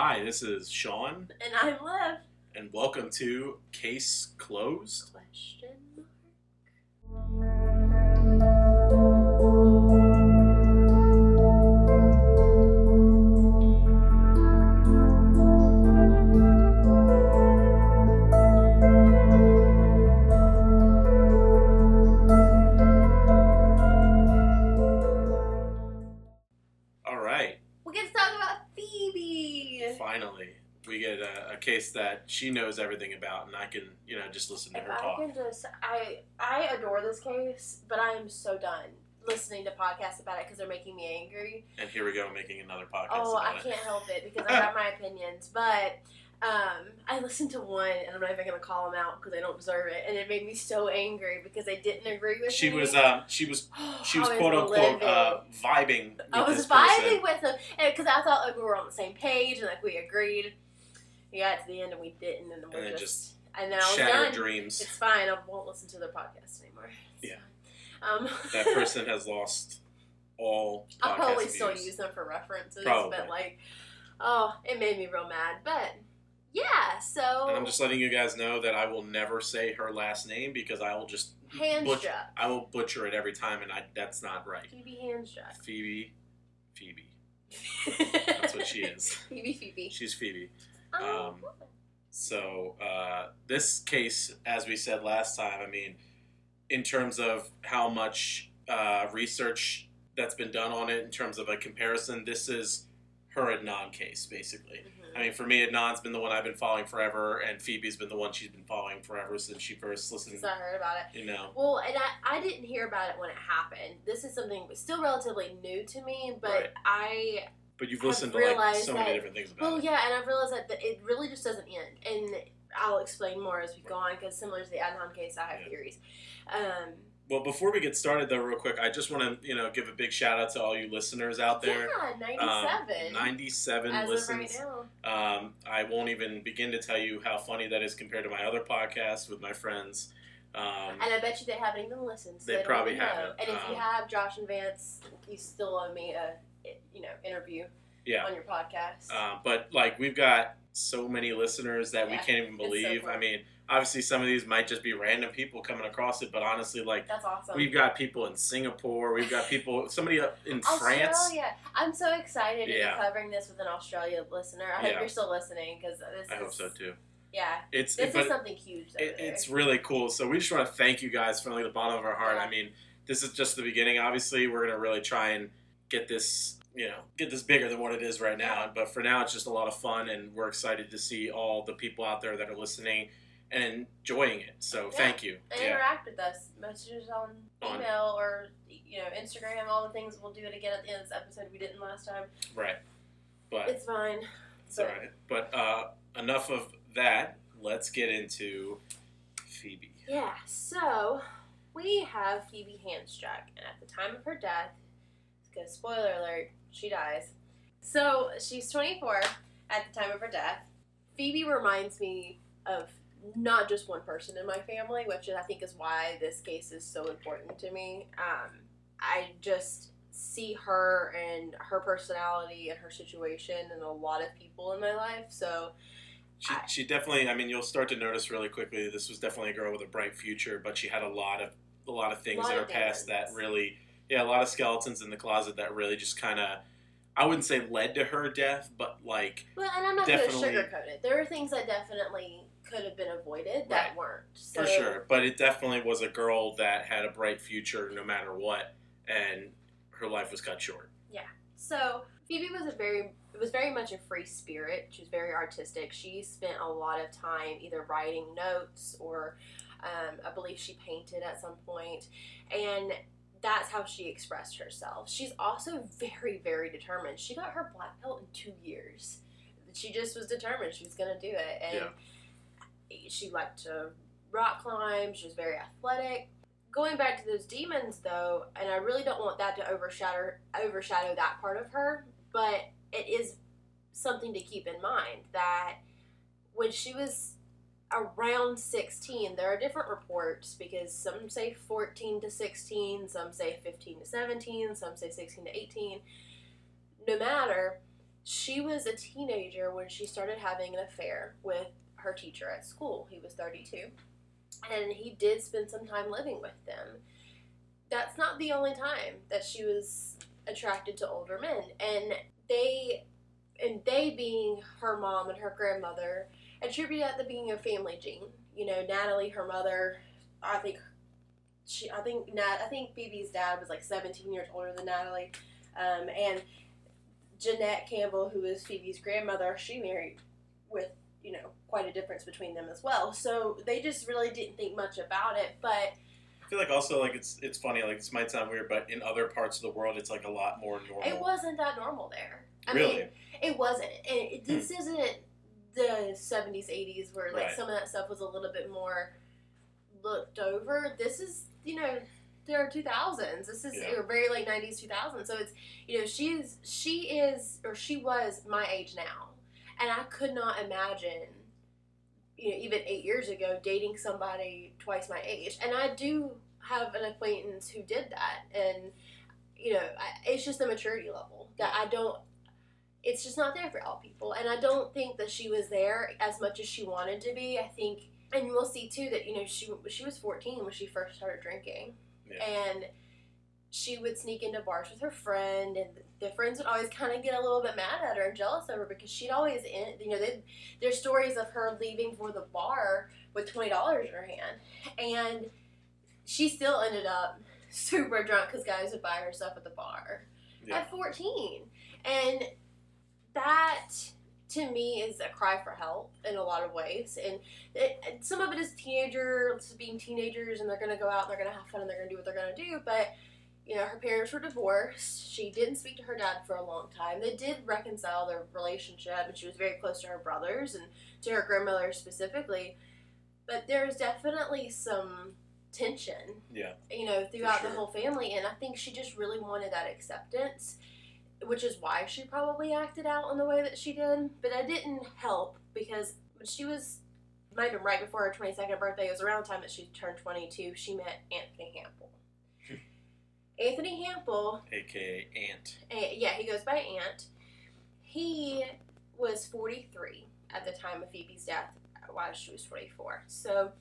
Hi, this is Sean, And I'm Liv. and welcome to Case Closed. Question she knows everything about, and I can, you know, just listen to her I talk. can just, I I adore this case, but I am so done listening to podcasts about it because they're making me angry. And here we go, making another podcast Oh, I can't help it because I got my opinions. But um, I listened to one, and I'm not even gonna call them out because they don't deserve it, and it made me so angry because I didn't agree with She me. was, um, she was, she was I quote unquote uh, vibing with I was vibing person. with them because I thought like we were on the same page and like we agreed. We got to the end and we didn't, and then we And then just, and then I was Shattered done. dreams. It's fine. I won't listen to their podcast anymore. It's Yeah. Um, That person has lost all. I'll probably still use them for references, Probably. but like, oh, it made me real mad. But yeah, so And I'm just letting you guys know that I will never say her last name because I will just hand butch- I will butcher it every time, and I that's not right. Phoebe hand strap. Phoebe, Phoebe. That's what she is. Phoebe Phoebe. She's Phoebe. Um, So uh, this case, as we said last time, I mean, in terms of how much uh, research that's been done on it, in terms of a comparison, this is her Adnan case, basically. mhm. I mean, for me, Adnan's been the one I've been following forever, and Phoebe's been the one she's been following forever since she first listened. Since I heard about it. You know, Well, and I, I didn't hear about it when it happened. This is something still relatively new to me, but Right. I but you've listened to like so many different things about well, it. yeah, and I've realized that it really just doesn't end, and I'll explain more as we go on because similar to the Adnan case, I have Yeah. theories. Um, Well, before we get started, though, real quick, I just want to you know give a big shout out to all you listeners out there. yeah, Um, ninety-seven. 97 as listens. of right now. Um, I won't even begin to tell you how funny that is compared to my other podcast with my friends. Um, And I bet you they haven't even listened. So They they, probably haven't. And if you Um, have Josh and Vance, you still owe me a you know interview yeah. on your podcast. Um, but like we've got so many listeners that we can't even so believe. cool. I mean, obviously some of these might just be random people coming across it, but honestly, like That's awesome. we've got people in Singapore, we've got people, somebody up in France. Australia. I'm so excited to Yeah. be covering this with an Australia listener. I hope you're still listening because this I is hope so too. yeah. It's This but is something huge. It, it's really cool. So we just want to thank you guys from like the bottom of our heart. Yeah. I mean, this is just the beginning. Obviously, we're gonna really try and get this, you know, get this bigger than what it is right now. But for now, it's just a lot of fun, and we're excited to see all the people out there that are listening and enjoying it. So Yeah. thank you. and Yeah, interact with us. Messages on On- email or you know Instagram. All the things we'll do it again at the end of this episode. We didn't last time. right. But It's fine. it's all right. But uh, enough of that. Let's get into Phoebe. Yeah, so we have Phoebe Handstruck, and at the time of her death, because spoiler alert, she dies. So she's 24 at the time of her death. Phoebe reminds me of not just one person in my family, which I think is why this case is so important to me. Um, I just see her and her personality and her situation and a lot of people in my life. So She, I- she definitely. I mean, you'll start to notice really quickly. This was definitely a girl with a bright future, but she had a lot of a lot of things Lot in her past that really, yeah, a lot of skeletons in the closet that really just kind of, I wouldn't say led to her death, but like, Well, and I'm not going to sugarcoat it. There are things that definitely could have been avoided that weren't. So, for sure. But it definitely was a girl that had a bright future no matter what, and her life was cut short. Yeah. So Phoebe was a very it was very much a free spirit. She was very artistic. She spent a lot of time either writing notes or um, I believe she painted at some point, and that's how she expressed herself. She's also very very determined. She got her black belt in two years. She just was determined she was going to do it, and she liked to rock climb. She was very athletic. Going back to those demons, though, and I really don't want that to overshadow overshadow that part of her, but it is something to keep in mind that when she was around 16, there are different reports because some say 14 to 16, some say 15 to 17, some say 16 to 18. No matter, she was a teenager when she started having an affair with her teacher at school. He was 32, and he did spend some time living with them. That's not the only time that she was attracted to older men, and they, and they being her mom and her grandmother, attribute that to being a family gene. You know, Natalie, her mother, I think she, I think Nat, I think Phoebe's dad was like 17 years older than Natalie, um, and Jeanette Campbell, who is Phoebe's grandmother, she married with you know quite a difference between them as well. So they just really didn't think much about it, but. I feel like also like it's it's funny like this might sound weird, but in other parts of the world it's like a lot more normal. It wasn't that normal there. I really? mean, it wasn't. And it, this isn't the 70s, 80s where like Right. some of that stuff was a little bit more looked over. This is, you know, there are 2000s. This is Yeah. very late 90s, 2000s. So it's, you know, she's she is or she was my age now, and I could not imagine. You know, even eight years ago, dating somebody twice my age, and I do have an acquaintance who did that, and you know, I, it's just the maturity level that I don't. It's just not there for all people, and I don't think that she was there as much as she wanted to be. I think, and we'll see too that you know she she was fourteen when she first started drinking, Yeah. and she would sneak into bars with her friend, and the friends would always kind of get a little bit mad at her and jealous of her because she'd always, in, you know, they there's stories of her leaving for the bar with twenty dollars in her hand, and she still ended up super drunk because guys would buy her stuff at the bar Yeah. at 14 and to me is a cry for help in a lot of ways. And it, some of it is teenagers being teenagers and they're going to go out and they're going to have fun and they're going to do what they're going to do. But you know her parents were divorced. She didn't speak to her dad for a long time. They did reconcile their relationship and she was very close to her brothers and to her grandmother specifically. But there's definitely some tension Yeah. you know throughout sure. the whole family. And i think she just really wanted that acceptance which is why she probably acted out in the way that she did but that didn't help because when she was might have been right before her 22nd birthday it was around the time that she turned 22 she met anthony hampel anthony hampel AKA Ant. eh, yeah he goes by ant he was 43 at the time of phoebe's death while she was 24 so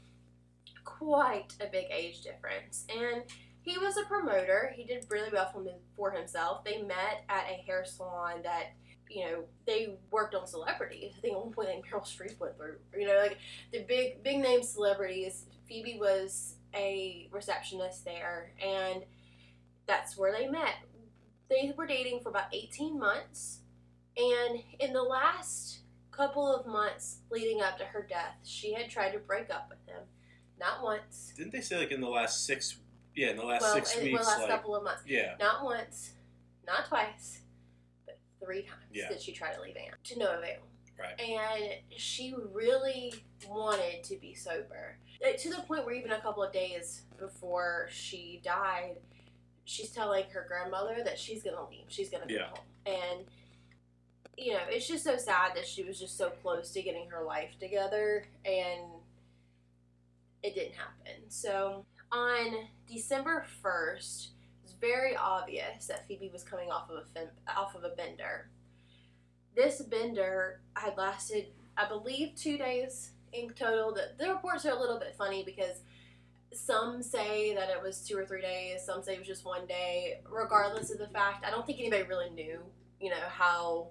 quite a big age difference. And he was a promoter. He did really well for, himself. They met at a hair salon that, you know, they worked on celebrities. I think at one point like Meryl Streep went through, you know, like the big, big name celebrities. Phoebe was a receptionist there, and that's where they met. They were dating for about 18 months, and in the last couple of months leading up to her death, she had tried to break up with him. Not once. Didn't they say like in the last six? Yeah, in the last well, six in weeks. the last like, couple of months. yeah. Not once, not twice, but three times Yeah. did she try to leave Anne to no avail. Right. And she really wanted to be sober. To the point where even a couple of days before she died, she's telling her grandmother that she's gonna leave. She's gonna go Yeah. home. And you know, it's just so sad that she was just so close to getting her life together and it didn't happen. So on December first, it was very obvious that Phoebe was coming off of a off of a bender. This bender had lasted, I believe, two days in total. The, the reports are a little bit funny because some say that it was two or three days. Some say it was just one day. Regardless of the fact, I don't think anybody really knew, you know, how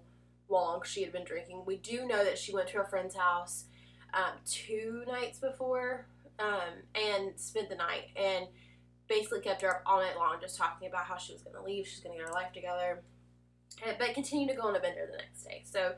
long she had been drinking. We do know that she went to her friend's house um, two nights before um, and spent the night and basically kept her up all night long just talking about how she was going to leave, she's going to get her life together, and, but continued to go on a bender the next day. So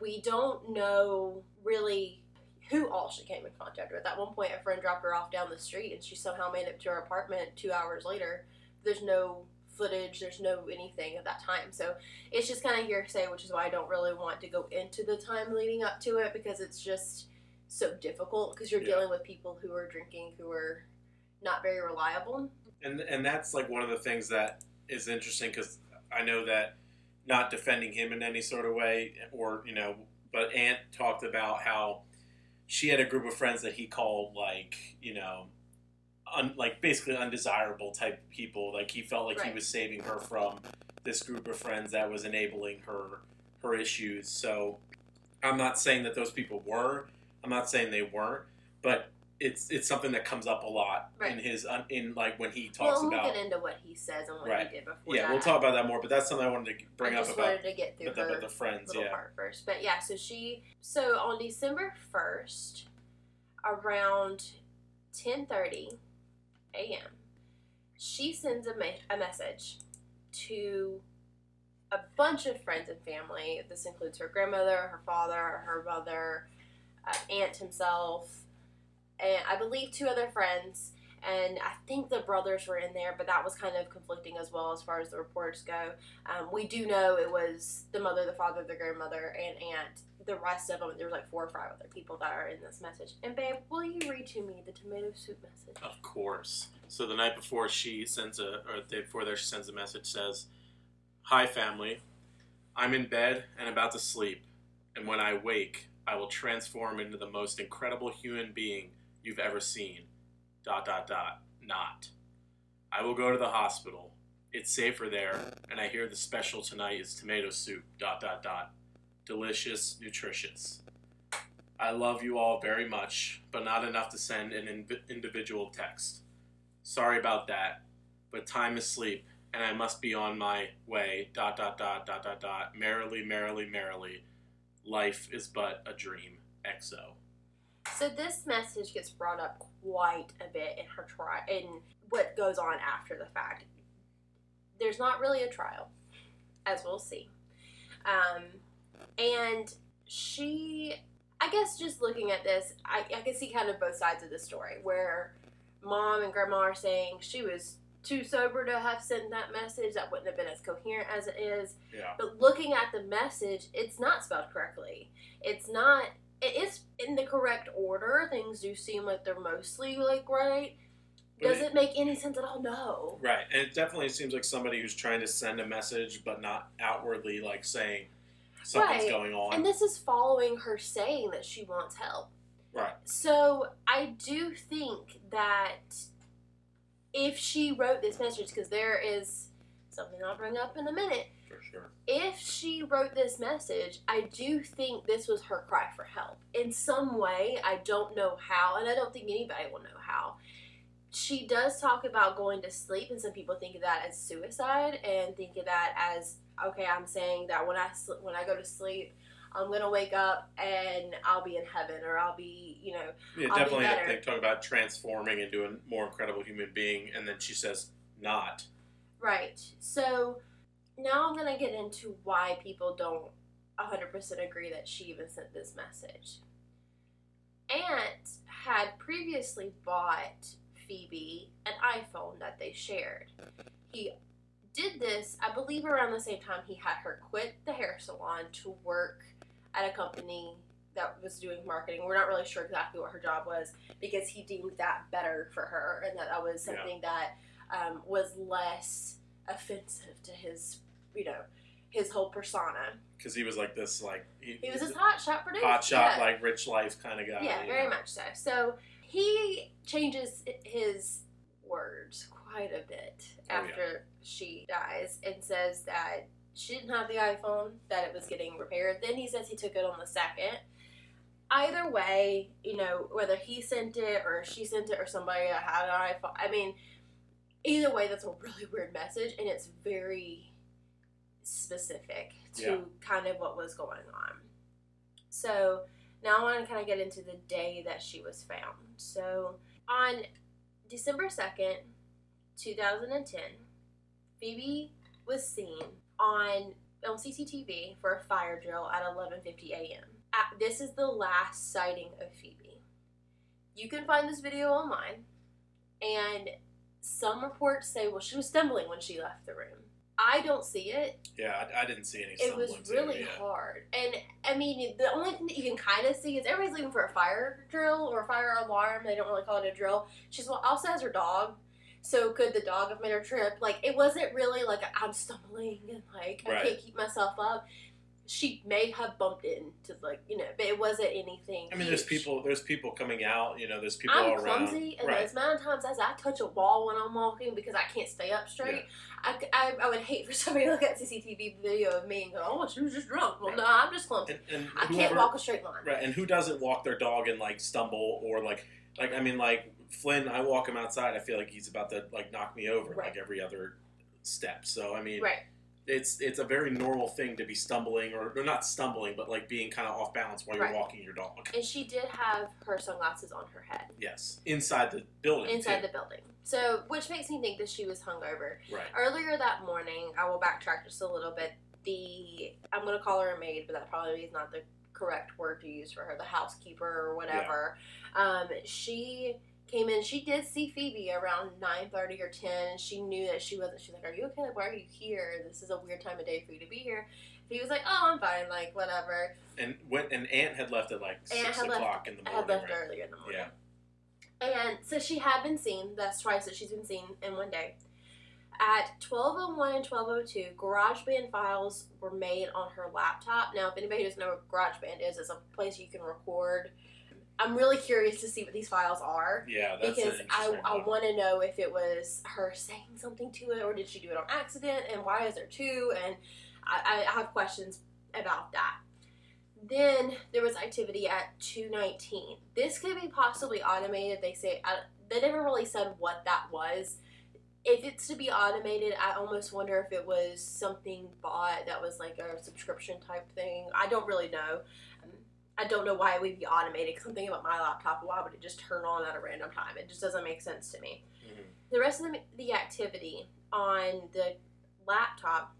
we don't know really who all she came in contact with. At one point, a friend dropped her off down the street and she somehow made it to her apartment two hours later. There's no footage, there's no anything at that time. So it's just kind of hearsay, which is why I don't really want to go into the time leading up to it because it's just so difficult because you're Yeah. dealing with people who are drinking who are not very reliable. and and that's like one of the things that is interesting because I know that not defending him in any sort of way, or you know, but Ant talked about how she had a group of friends that he called like you know, un, like basically undesirable type people. Like he felt like he was saving her from this group of friends that was enabling her her issues. So I'm not saying that those people were. I'm not saying they weren't, but it's it's something that comes up a lot Right. in his in like when he talks well, we'll about. get into what he says and what Right. he did before. yeah, that. we'll talk about that more. But that's something I wanted to bring I up just about wanted to get through the, the friends. Yeah, part first. But yeah, so she so on December first, around ten thirty a.m., she sends a, me- a message to a bunch of friends and family. This includes her grandmother, her father, her mother, uh, Ant himself, and I believe two other friends. And I think the brothers were in there, but that was kind of conflicting as well as far as the reports go. Um, we do know it was the mother, the father, the grandmother, and Ant. The rest of them, there was like four or five other people that are in this message. And babe, will you read to me the tomato soup message? of course. So the night before she sends a, or the day before there, she sends a message says, "Hi family, I'm in bed and about to sleep, and when I wake, I will transform into the most incredible human being you've ever seen." Dot dot dot. Not. I will go to the hospital. It's safer there, and I hear the special tonight is tomato soup. Dot dot dot. Delicious, nutritious. I love you all very much, but not enough to send an inv- individual text. Sorry about that, but time is sleep, and I must be on my way. Dot dot dot dot dot dot. Merrily, merrily, merrily. Life is but a dream. EXO. So this message gets brought up quite a bit in her trial, in what goes on after the fact. There's not really a trial, as we'll see, um, and she, I guess, just looking at this, I, I can see kind of both sides of the story, where mom and grandma are saying she was too sober to have sent that message. That wouldn't have been as coherent as it is. Yeah. But looking at the message, it's not spelled correctly. It's not. It is in the correct order. Things do seem like they're mostly like right. Does it make any sense at all? No. Right, and it definitely seems like somebody who's trying to send a message, but not outwardly like saying something's Right. going on. And this is following her saying that she wants help. right. So I do think that if she wrote this message, because there is something I'll bring up in a minute. For sure. if she wrote this message, I do think this was her cry for help. In some way, I don't know how, and I don't think anybody will know how. She does talk about going to sleep, and some people think of that as suicide, and think of that as okay. I'm saying that when I sl- when I go to sleep, I'm gonna wake up and I'll be in heaven, or I'll be, you know, Yeah, I'll definitely. better. They talk about transforming into a more incredible human being, and then she says, "Not." Right. So now I'm going to get into why people don't 100% agree that she even sent this message. Ant had previously bought Phoebe an iPhone that they shared. He did this, I believe, around the same time he had her quit the hair salon to work at a company that was doing marketing. We're not really sure exactly what her job was because he deemed that better for her and that that was Yeah. something that um, was less offensive to his, you know, his whole persona. Because he was like this, like He was this hot shot producer. hot shot, yeah. like rich life kind of guy. Yeah, very know? much so. So he changes his words quite a bit Oh, yeah. after she dies and says that she didn't have the iPhone, that it was getting repaired. Then he says he took it on the second. Either way, you know, whether he sent it or she sent it or somebody that had an iPhone, I mean, either way, that's a really weird message and it's very specific to Yeah. kind of what was going on. So now I want to kind of get into the day that she was found. So on December 2nd, 2010, Phoebe was seen on on CCTV for a fire drill at 11:50 a.m. This is the last sighting of Phoebe. You can find this video online, and some reports say, well, she was stumbling when she left the room. I don't see it. Yeah, I, I didn't see any. It was really yeah. hard. And I mean, the only thing that you can kind of see is everybody's leaving for a fire drill or a fire alarm. They don't really call it a drill. She's also has her dog. So could the dog have made her trip? Like it wasn't really like I'm stumbling and like I can't keep myself up. she may have bumped into like you know, but it wasn't anything. I mean, there's people. There's people coming out. You know, there's people I'm all around. clumsy, and right. as of times as I touch a wall when I'm walking because I can't stay up straight, I, I, I would hate for somebody to look at CCTV video of me and go, "Oh, she was just drunk." Well, Right. no, I'm just clumsy. And, and I can't walk a straight line. Right, and who doesn't walk their dog and like stumble or like like I mean like Flynn, I walk him outside, I feel like he's about to like knock me over Right. like every other step. So I mean, Right. it's it's a very normal thing to be stumbling or, or not stumbling, but like being kind of off balance while you're walking your dog. And she did have her sunglasses on her head Yes, inside the building. inside too. the building. So, which makes me think that she was hungover. right. Earlier that morning, I will backtrack just a little bit. The I'm going to call her a maid, but that probably is not the correct word to use for her. The housekeeper or whatever. Um, she came in. She did see Phoebe around nine thirty or ten, and she knew that she wasn't. She's like, "Are you okay? Like, why are you here? This is a weird time of day for you to be here." He was like, "Oh, I'm fine. Like, whatever." And when and Ant had left at like Ant six had left- o'clock in the morning. had left right? earlier in the morning. Yeah. And so she had been seen. That's twice that she's been seen in one day. At 1201 and 1202, GarageBand files were made on her laptop. Now, if anybody doesn't know what GarageBand is, it's a place you can record. I'm really curious to see what these files are Yeah, that's because I, I want to know if it was her saying something to it or did she do it on accident and why is there two? And I, I have questions about that. Then there was activity at 219. This could be possibly automated. They say I, they never really said what that was. If it's to be automated, I almost wonder if it was something bought that was like a subscription type thing. I don't really know. I don't know why it would be automated. 'cause I'm thinking about my laptop. Why would it just turn on at a random time? It just doesn't make sense to me. Mhm. The rest of the, the activity on the laptop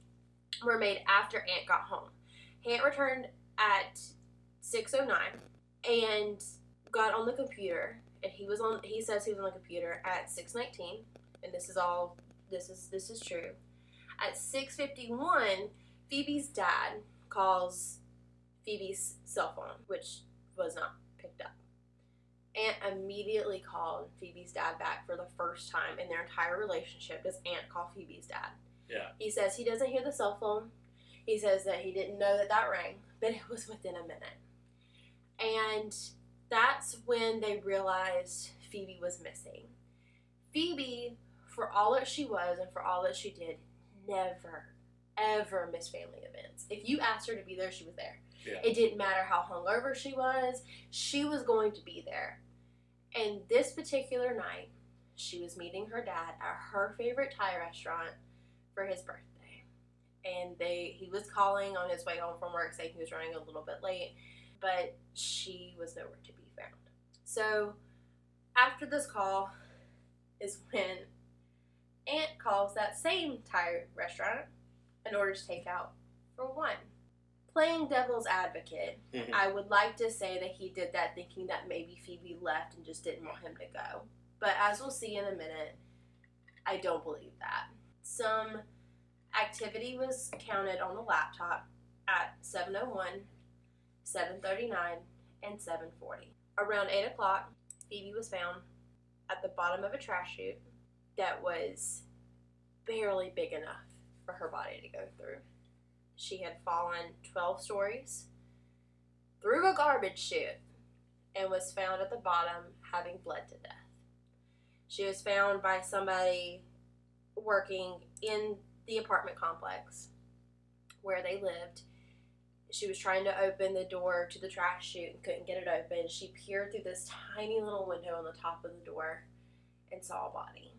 were made after Ant got home. Ant returned at 6:09 and got on the computer, and he was on. He says he was on the computer at 6:19, and this is all. This is this is true. At 6:51, Phoebe's dad calls Phoebe's cell phone, which was not picked up. Ant immediately called Phoebe's dad back for the first time in their entire relationship. Does Ant call Phoebe's dad? Yeah. He says he doesn't hear the cell phone. He says that he didn't know that that rang, but it was within a minute. And that's when they realized Phoebe was missing. Phoebe, for all that she was and for all that she did, never, ever miss family events. If you asked her to be there, she was there. Yeah. It didn't matter how hungover she was, she was going to be there. And this particular night, she was meeting her dad at her favorite Thai restaurant for his birthday. And they he was calling on his way home from work saying he was running a little bit late, but she was nowhere to be found. So after this call is when Ant calls that same Thai restaurant and orders takeout for one. Playing devil's advocate, Mhm. I would like to say that he did that thinking that maybe Phoebe left and just didn't want him to go. But as we'll see in a minute, I don't believe that. Some activity was counted on the laptop at 701, 739, and 740. Around 8 o'clock, Phoebe was found at the bottom of a trash chute that was barely big enough for her body to go through. She had fallen 12 stories through a garbage chute and was found at the bottom having bled to death. She was found by somebody working in the apartment complex where they lived. She was trying to open the door to the trash chute and couldn't get it open. She peered through this tiny little window on the top of the door and saw a body.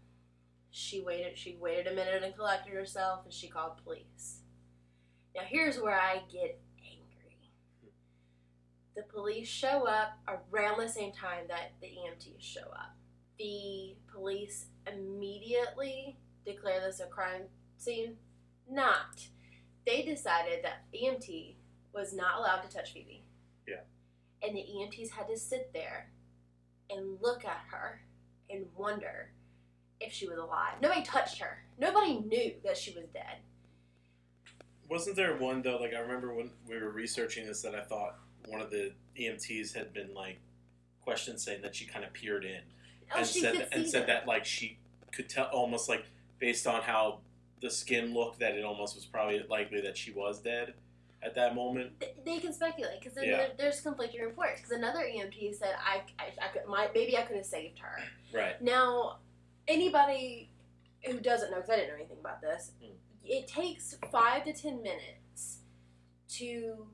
She waited she waited a minute and collected herself and she called police. Now here's where I get angry. The police show up around the same time that the EMTs show up. The police immediately declare this a crime scene. Not. They decided that EMT was not allowed to touch Phoebe. Yeah. And the EMTs had to sit there and look at her and wonder if she was alive. Nobody touched her. Nobody knew that she was dead. Wasn't there one though? Like I remember when we were researching this that I thought one of the EMTs had been like questioned saying that she kind of peered in Oh, and said could and said that like she could tell almost like based on how the skin looked that it almost was probably likely that she was dead. at that moment. They can speculate because then Yeah. there, there's conflicting reports. Because another EMT said, "I, I, I could, my, maybe I could have saved her." Right. Now, anybody who doesn't know, because I didn't know anything about this, Mm. it takes five to ten minutes to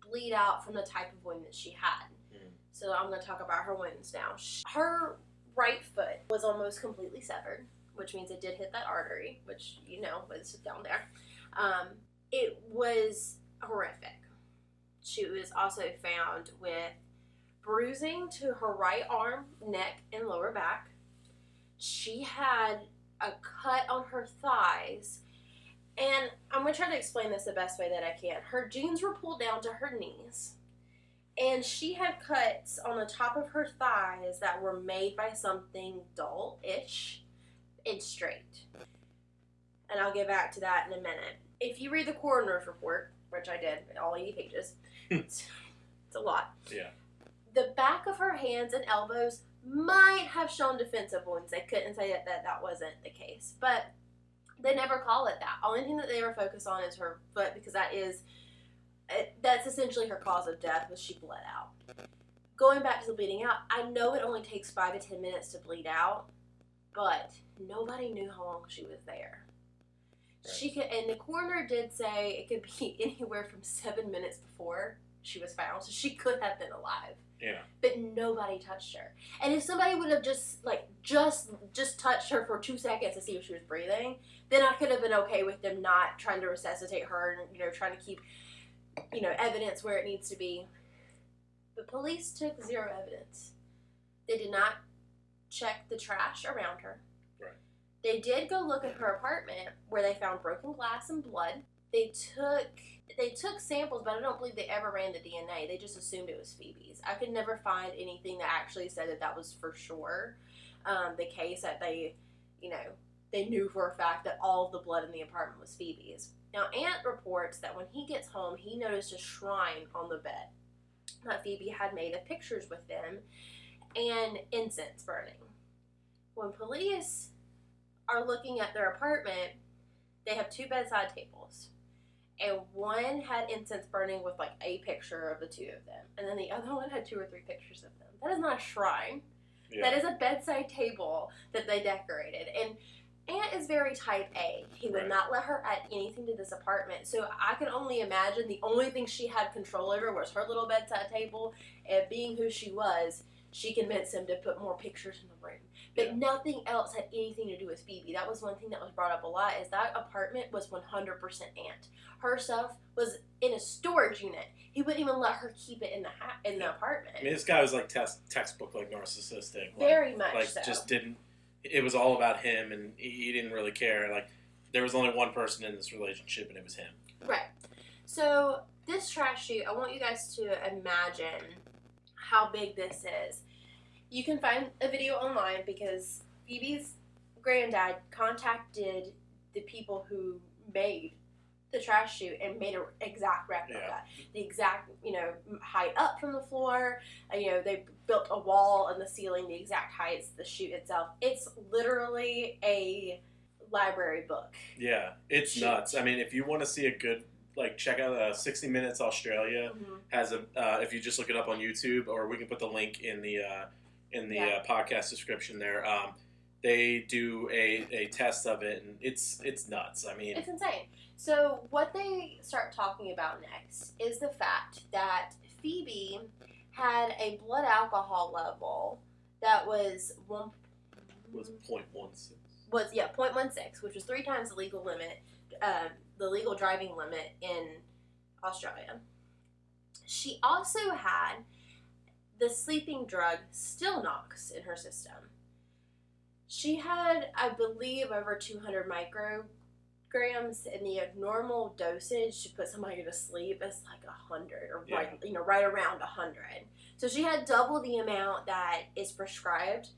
bleed out from the type of wound that she had. Mm. So I'm going to talk about her wounds now. Her right foot was almost completely severed, which means it did hit that artery, which you know was down there. Um, it was horrific. She was also found with bruising to her right arm, neck, and lower back. She had a cut on her thighs. And I'm going to try to explain this the best way that I can. Her jeans were pulled down to her knees. And she had cuts on the top of her thighs that were made by something dull ish and straight. And I'll get back to that in a minute. If you read the coroner's report, which I did, all 80 pages, hmm. it's, it's a lot. Yeah. The back of her hands and elbows might have shown defensive wounds. They couldn't say that that, that wasn't the case. But they never call it that. Only thing that they were focused on is her foot because that is it, that's essentially her cause of death was she bled out. Going back to the bleeding out, I know it only takes five to ten minutes to bleed out, but nobody knew how long she was there. She could, and the coroner did say it could be anywhere from seven minutes before she was found, so she could have been alive Yeah. but nobody touched her. And if somebody would have just like just just touched her for two seconds to see if she was breathing, then I could have been okay with them not trying to resuscitate her and you know trying to keep you know evidence where it needs to be. But police took zero evidence. They did not check the trash around her. Right. They did go look at her apartment where they found broken glass and blood. They took they took samples, but I don't believe they ever ran the DNA. They just assumed it was Phoebe's. I could never find anything that actually said that that was for sure um, the case that they, you know, they knew for a fact that all of the blood in the apartment was Phoebe's. Now, Ant reports that when he gets home, he noticed a shrine on the bed that Phoebe had made of pictures with them and incense burning. When police are looking at their apartment, they have two bedside tables and one had incense burning with like a picture of the two of them, and then the other one had two or three pictures of them. That is not a shrine. Yeah. That is a bedside table that they decorated. And Ant is very type A. He would Right. not let her add anything to this apartment. So I can only imagine the only thing she had control over was her little bedside table. And being who she was, she convinced him to put more pictures in the room. But Yeah. nothing else had anything to do with Phoebe. That was one thing that was brought up a lot is that apartment was 100% Ant. Her stuff was in a storage unit. He wouldn't even let her keep it in the ha- in the apartment. I mean, this guy was like test, textbook like narcissistic. Like, Very much like so. just didn't. It was all about him, and he, he didn't really care. Like there was only one person in this relationship, and it was him. Right. So this trash chute, I want you guys to imagine how big this is. You can find a video online because Phoebe's granddad contacted the people who made the trash chute and made an exact replica, Yeah. the exact you know height up from the floor. Uh, you know they built a wall in the ceiling, the exact heights, the chute itself. It's literally a library book. Yeah, it's Shoot. nuts. I mean, if you want to see a good, like, check out uh, 60 Minutes Australia has a. Uh, if you just look it up on YouTube, or we can put the link in the uh, in the Yeah. uh, podcast description there. Um, they do a, a test of it, and it's it's nuts. I mean, It's insane. So what they start talking about next is the fact that Phoebe had a blood alcohol level that was one was point one six. was yeah 0.16, which was three times the legal limit, um, the legal driving limit in Australia. She also had the sleeping drug Stilnox in her system. She had, I believe, over 200 micrograms, and the normal dosage to put somebody to sleep is like 100, or right, you know, right around 100. So she had double the amount that is prescribed.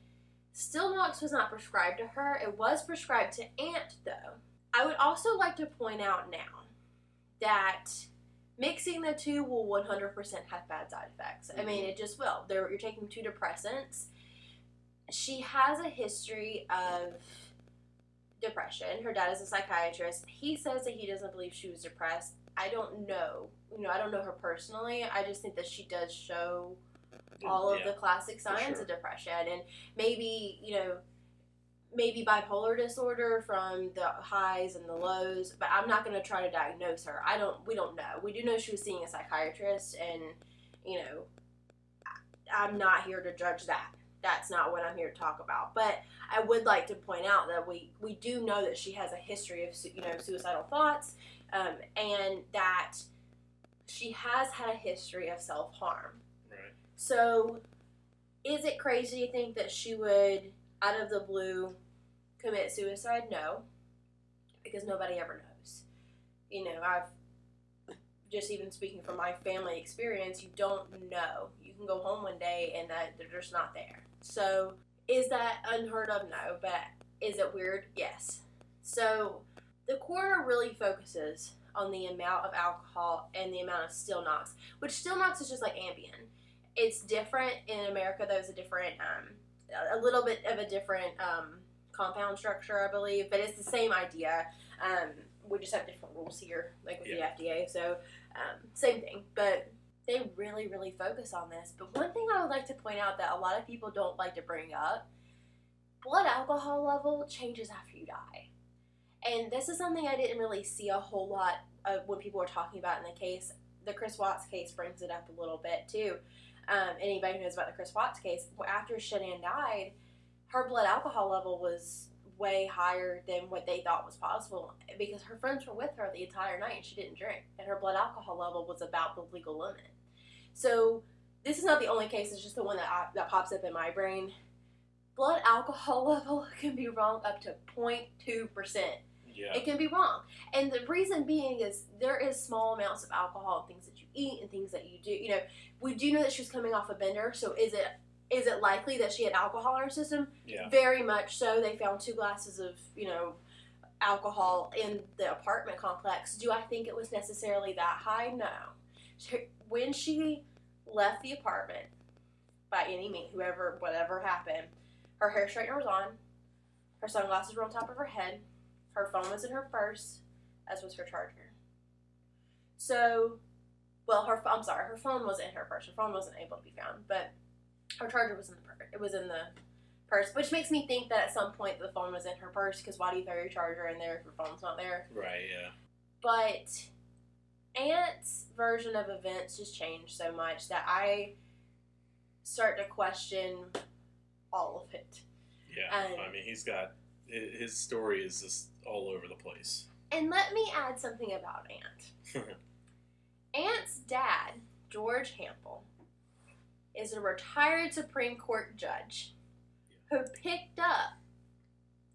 Stilnox was not prescribed to her. It was prescribed to Ant, though. I would also like to point out now that mixing the two will 100% have bad side effects. I mean, mm-hmm. it just will. They're, you're taking two depressants. She has a history of depression. Her dad is a psychiatrist. He says that he doesn't believe she was depressed. I don't know you know, I don't know her personally. I just think that she does show mm, all of Yeah. the classic signs sure. of depression and maybe you know maybe bipolar disorder from the highs and the lows but i'm not going to try to diagnose her. I don't we don't know. We do know she was seeing a psychiatrist and you know I- i'm not here to judge that. That's not what i'm here to talk about. But i would like to point out that we we do know that she has a history of you know suicidal thoughts um, and that she has had a history of self-harm. Right. so, is it crazy to think that she would, out of the blue, commit suicide? No, because nobody ever knows. You know, I've just even speaking from my family experience, you don't know. You can go home one day and that they're just not there. So, is that unheard of? No, but is it weird? Yes. So, the coroner really focuses on the amount of alcohol and the amount of Stilnox, which Stilnox is just like Ambien it's different in America. It's a different, um, a little bit of a different um, compound structure, I believe, but it's the same idea. Um, we just have different rules here, like with Yeah. the FDA. So um, same thing, but they really, really focus on this. But one thing I would like to point out that a lot of people don't like to bring up: blood alcohol level changes after you die. And this is something I didn't really see a whole lot of when people were talking about in the case. The Chris Watts case brings it up a little bit too. Um, anybody who knows about the Chris Watts case, after Shanann died, her blood alcohol level was way higher than what they thought was possible because her friends were with her the entire night and she didn't drink, and her blood alcohol level was about the legal limit. So this is not the only case; it's just the one that I, that pops up in my brain. Blood alcohol level can be wrong up to 0.2 percent. Yeah. It can be wrong. And the reason being is there is small amounts of alcohol and things eat and things that you do. You know, we do know that she was coming off a bender, so is it is it likely that she had alcohol in her system? Yeah. Very much so. They found two glasses of, you know, alcohol in the apartment complex. Do I think it was necessarily that high? No. She- When she left the apartment, by any means, whoever, whatever happened, her hair straightener was on, her sunglasses were on top of her head, her phone was in her purse, as was her charger. So, well, her I'm sorry, her phone was in her purse. Her phone wasn't able to be found, but her charger was in the purse. It was in the purse, which makes me think that at some point the phone was in her purse. Because why do you throw your charger in there if your phone's not there? Right. Yeah. But Ant's version of events just changed so much that I start to question all of it. Yeah. Um, I mean, he's got his story is just all over the place. And let me add something about Ant. Ant's dad, George Hampel, is a retired Supreme Court judge who picked up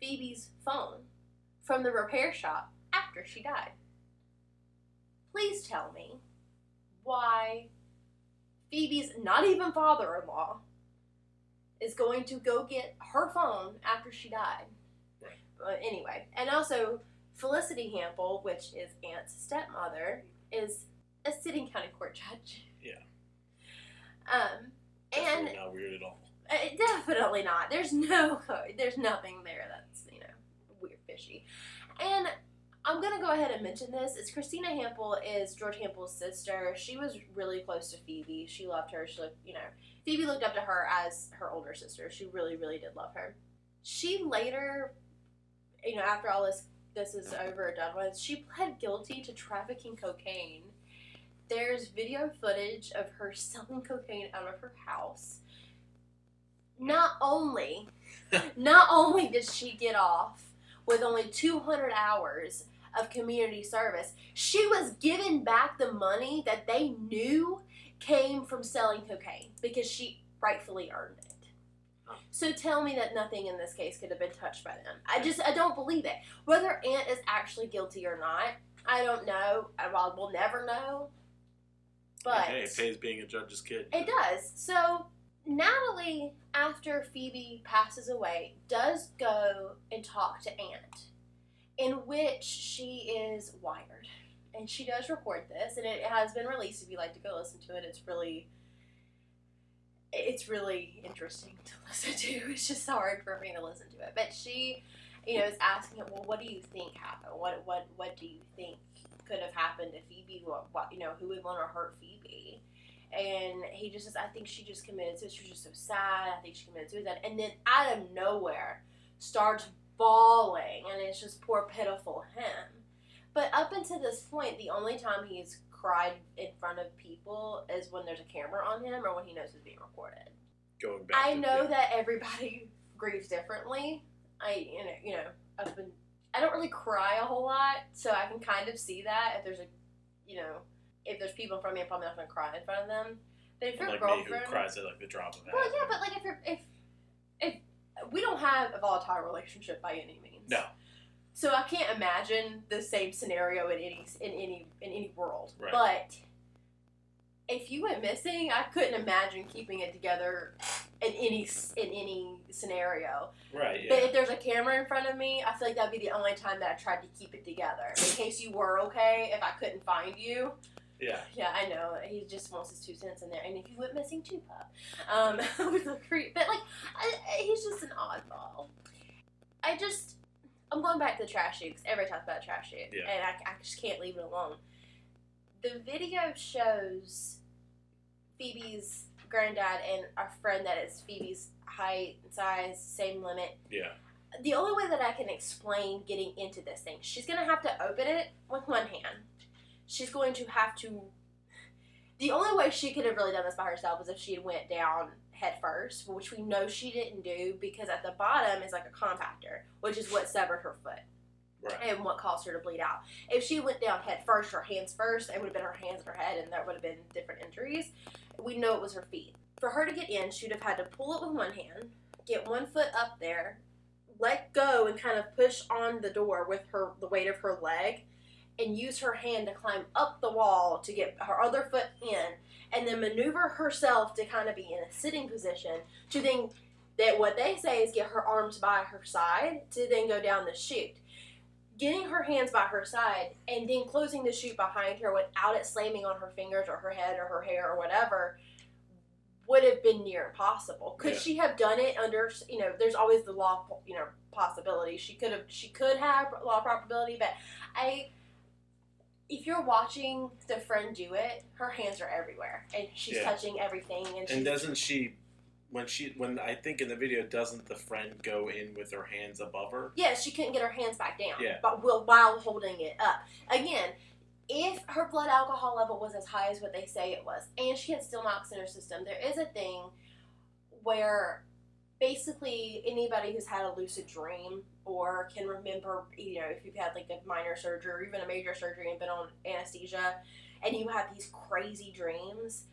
Phoebe's phone from the repair shop after she died. Please tell me why Phoebe's not even father in law is going to go get her phone after she died. But anyway, and also Felicity Hampel, which is Ant's stepmother, is a sitting county court judge. Yeah. Um, and Definitely not weird at all. uh, definitely not. There's no, there's nothing there that's you know weird, fishy. And I'm gonna go ahead and mention this. It's Christina Hampel is George Hampel's sister. She was really close to Phoebe. She loved her. She looked, you know, Phoebe looked up to her as her older sister. She really, really did love her. She later, you know, after all this this is over and done with, she pled guilty to trafficking cocaine. There's video footage of her selling cocaine out of her house. Not only, not only did she get off with only 200 hours of community service, she was given back the money that they knew came from selling cocaine because she rightfully earned it. So tell me that nothing in this case could have been touched by them. I just I don't believe it. Whether Ant is actually guilty or not, I don't know. I well, we'll never know. But hey, it pays being a judge's kid. it does. So Natalie, after Phoebe passes away, does go and talk to Ant, in which she is wired. And she does record this, and it has been released if you like to go listen to it. It's really it's really interesting to listen to. It's just hard for me to listen to it. But she, you know, is asking him, Well, what do you think happened? What what what do you think could have happened to Phoebe. What, what you know, who would want to hurt Phoebe? And he just says, I think she just committed suicide. She was just so sad. I think she committed suicide. And then out of nowhere, starts bawling, and it's just poor pitiful him. But up until this point, the only time he's cried in front of people is when there's a camera on him or when he knows he's being recorded. Going back. I know that everybody grieves differently. I you know you know I've been I don't really cry a whole lot, so I can kind of see that if there's a you know if there's people in front of me, I'm probably not gonna cry in front of them. But if your Like me, girlfriend, who cries at like the drop of well, yeah, but like if you're if if we don't have a volatile relationship by any means, No. So I can't imagine the same scenario in any in any in any world. Right. But if you went missing, I couldn't imagine keeping it together in any in any scenario. Right. But if there's a camera in front of me, I feel like that'd be the only time that I tried to keep it together in case you were okay. If I couldn't find you, Yeah. yeah, I know. He just wants his two cents in there. And if you went missing too, pup, um, with the creep. But like, I- he's just an oddball. I just, I'm going back to the trash chute because everybody talks about trash chute, Yeah. and I, I just can't leave it alone. The video shows Phoebe's granddad and our friend that is Phoebe's height and size, same limit Yeah. the only way that I can explain getting into this thing, she's gonna have to open it with one hand. She's going to have to. The only way she could have really done this by herself is if she had went down head first, which we know she didn't do because at the bottom is like a compactor, which is what severed her foot Right. and what caused her to bleed out. If she went down head first, or hands first, it would have been her hands and her head, and there would have been different injuries. We know it was her feet. For her to get in, she'd have had to pull it with one hand, get one foot up there, let go, and kind of push on the door with her the weight of her leg, and use her hand to climb up the wall to get her other foot in, and then maneuver herself to kind of be in a sitting position to then that what they say is get her arms by her side to then go down the chute getting her hands by her side and then closing the chute behind her without it slamming on her fingers or her head or her hair or whatever would have been near impossible. Could Yeah. she have done it under you know? There's always the law, you know, possibility. She could have. She could have law probability, but I. If you're watching the friend do it, her hands are everywhere and she's Yeah. touching everything and And doesn't she, when she, when I think in the video, doesn't the friend go in with her hands above her? Yeah, she couldn't get her hands back down. Yeah. But while while holding it up. Again, if her blood alcohol level was as high as what they say it was, and she had Stilnox in her system, there is a thing where basically anybody who's had a lucid dream or can remember, you know, if you've had like a minor surgery or even a major surgery and been on anesthesia and you have these crazy dreams,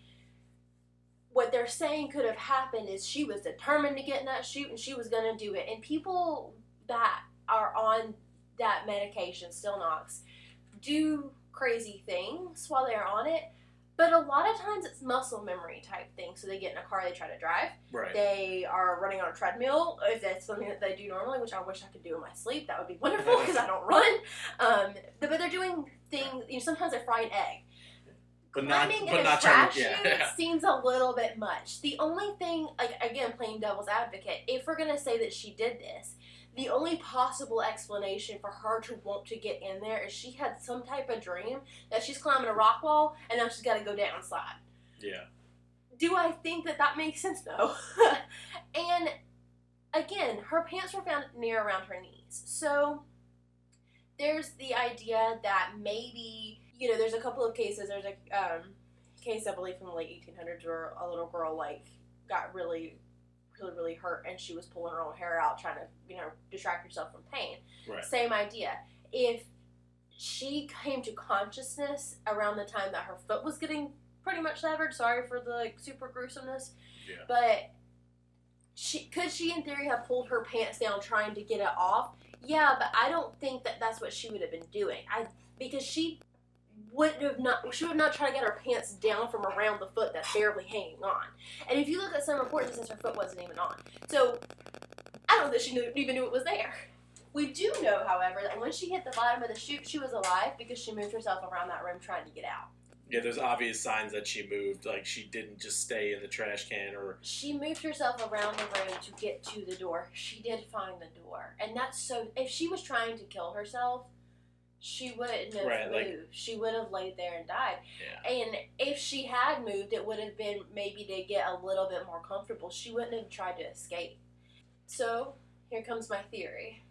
what they're saying could have happened is she was determined to get in that chute and she was going to do it. And people that are on that medication, Stilnox, do crazy things while they're on it. But a lot of times it's muscle memory type thing. So they get in a car, they try to drive. Right. They are running on a treadmill, if that's something that they do normally, which I wish I could do in my sleep. That would be wonderful because I don't run. Um, but they're doing things. You know, sometimes they fry an egg. But not, Climbing but in a not trying to, yeah. seems a little bit much. The only thing, like again, playing devil's advocate, if we're gonna say that she did this, the only possible explanation for her to want to get in there is she had some type of dream that she's climbing a rock wall and now she's got to go down slide. yeah. Do I think that that makes sense? No. and again, her pants were found near around her knees. So there's the idea that maybe, you know, there's a couple of cases. There's a um, case, I believe, from the late 1800s where a little girl, like, got really, really, really hurt and she was pulling her own hair out trying to, you know, distract herself from pain. Right. Same idea. If she came to consciousness around the time that her foot was getting pretty much severed, sorry for the like super gruesomeness, Yeah. but she could she in theory have pulled her pants down trying to get it off? Yeah, but I don't think that that's what she would have been doing. I because she would have not she would not try to get her pants down from around the foot that's barely hanging on. And if you look at some reports, says her foot wasn't even on. So I don't know that she knew, even knew it was there. We do know, however, that when she hit the bottom of the chute, she was alive because she moved herself around that room trying to get out. Yeah, there's obvious signs that she moved. Like she didn't just stay in the trash can or She moved herself around the room to get to the door. She did find the door. And that's so. If she was trying to kill herself, she wouldn't have Right, moved. like- she would have laid there and died. Yeah. And if she had moved, it would have been maybe to get a little bit more comfortable. She wouldn't have tried to escape. So here comes my theory.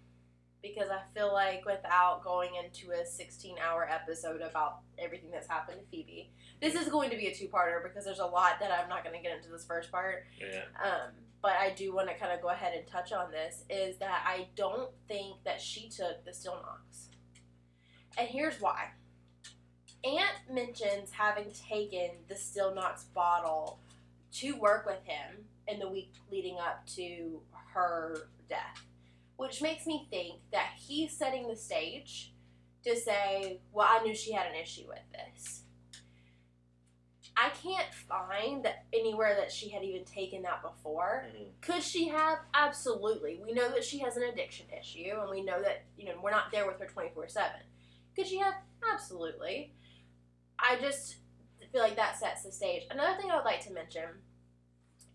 Because I feel like without going into a 16 hour episode about everything that's happened to Phoebe, this is going to be a two parter because there's a lot that I'm not going to get into this first part. Yeah. Um, but I do want to kind of go ahead and touch on this is that I don't think that she took the Stilnox. And here's why. Ant mentions having taken the Stilnox bottle to work with him in the week leading up to her death, which makes me think that he's setting the stage to say, Well, I knew she had an issue with this. I can't find that anywhere that she had even taken that before. Mhm. Could she have? Absolutely. We know that she has an addiction issue, and we know that you know we're not there with her twenty four seven. Could she have? Absolutely. I just feel like that sets the stage. Another thing I would like to mention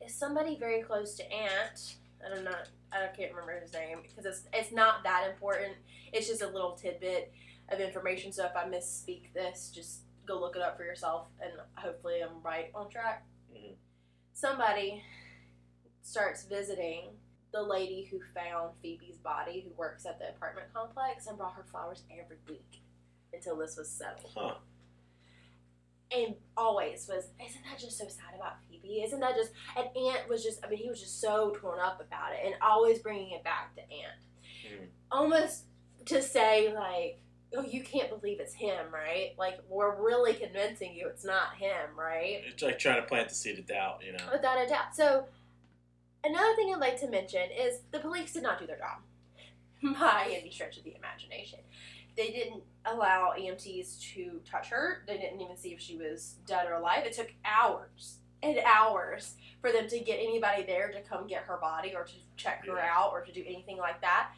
is somebody very close to Ant. I don't know. I can't remember his name because it's it's not that important. It's just a little tidbit of information. So if I misspeak this, just go look it up for yourself, and hopefully I'm right on track. Mhm. Somebody starts visiting the lady who found Phoebe's body, who works at the apartment complex, and brought her flowers every week until this was settled. Huh. And always was, isn't that just so sad about Phoebe? Isn't that just, and Ant was just, I mean, he was just so torn up about it, and always bringing it back to Ant. Mhm. Almost to say, like, oh, you can't believe it's him, right? Like, we're really convincing you it's not him, right? It's like trying to plant the seed of doubt, you know. Without a doubt. So, another thing I'd like to mention is the police did not do their job by any stretch of the imagination. They didn't allow EMTs to touch her. They didn't even see if she was dead or alive. It took hours and hours for them to get anybody there to come get her body or to check her Yeah. out or to do anything like that.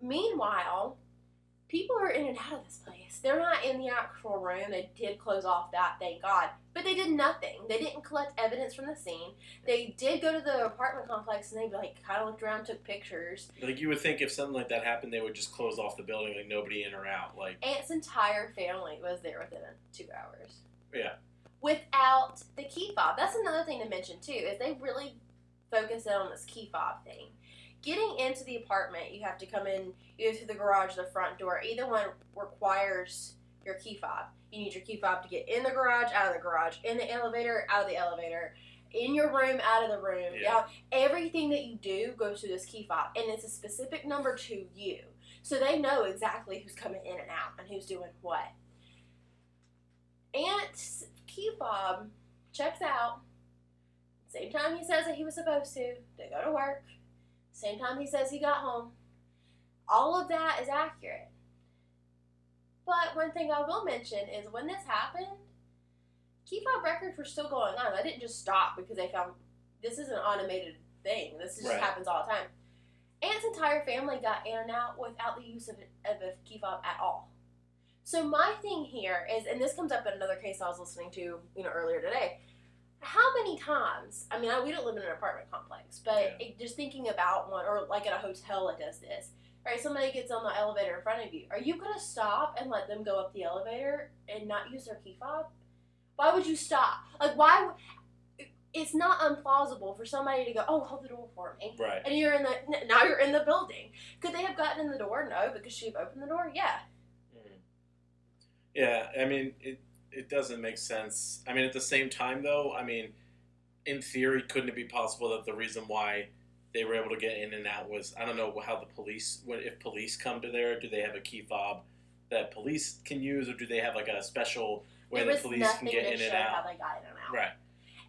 Meanwhile, people are in and out of this place. They're not in the actual room. They did close off that, thank God. But they did nothing. They didn't collect evidence from the scene. They did go to the apartment complex and they like kind of looked around, took pictures. Like you would think if something like that happened, they would just close off the building, like nobody in or out. Like Ant's entire family was there within two hours. Yeah. Without the key fob. That's another thing to mention too, is they really focus in on this key fob thing. Getting into the apartment, you have to come in either through the garage or the front door. Either one requires your key fob. You need your key fob to get in the garage, out of the garage, in the elevator, out of the elevator, in your room, out of the room. Yeah. Now, everything that you do goes through this key fob, and it's a specific number to you. So they know exactly who's coming in and out and who's doing what. Ant's key fob checks out. Same time he says that he was supposed to. They go to work. Same time he says he got home. All of that is accurate. But one thing I will mention is when this happened, key fob records were still going on. I didn't just stop because they found this is an automated thing. This just Right. happens all the time. Ant's entire family got in and out without the use of, of a key fob at all. So my thing here is, and this comes up in another case I was listening to, you know, earlier today. How many times? I mean, I, we don't live in an apartment complex, but Yeah. it, just thinking about one, or like at a hotel that does this, right? Somebody gets on the elevator in front of you. Are you gonna stop and let them go up the elevator and not use their key fob? Why would you stop? Like, why? It's not implausible for somebody to go, "Oh, hold the door for me." right. And you're in the now you're in the building. Could they have gotten in the door? No, because she opened the door. Yeah. Mhm. Yeah, I mean it. It doesn't make sense. I mean, at the same time, though, I mean, in theory, couldn't it be possible that the reason why they were able to get in and out was I don't know how the police. If police come to there? Do they have a key fob that police can use, or do they have like a special way the police can get in and how out? they got in and out. Right.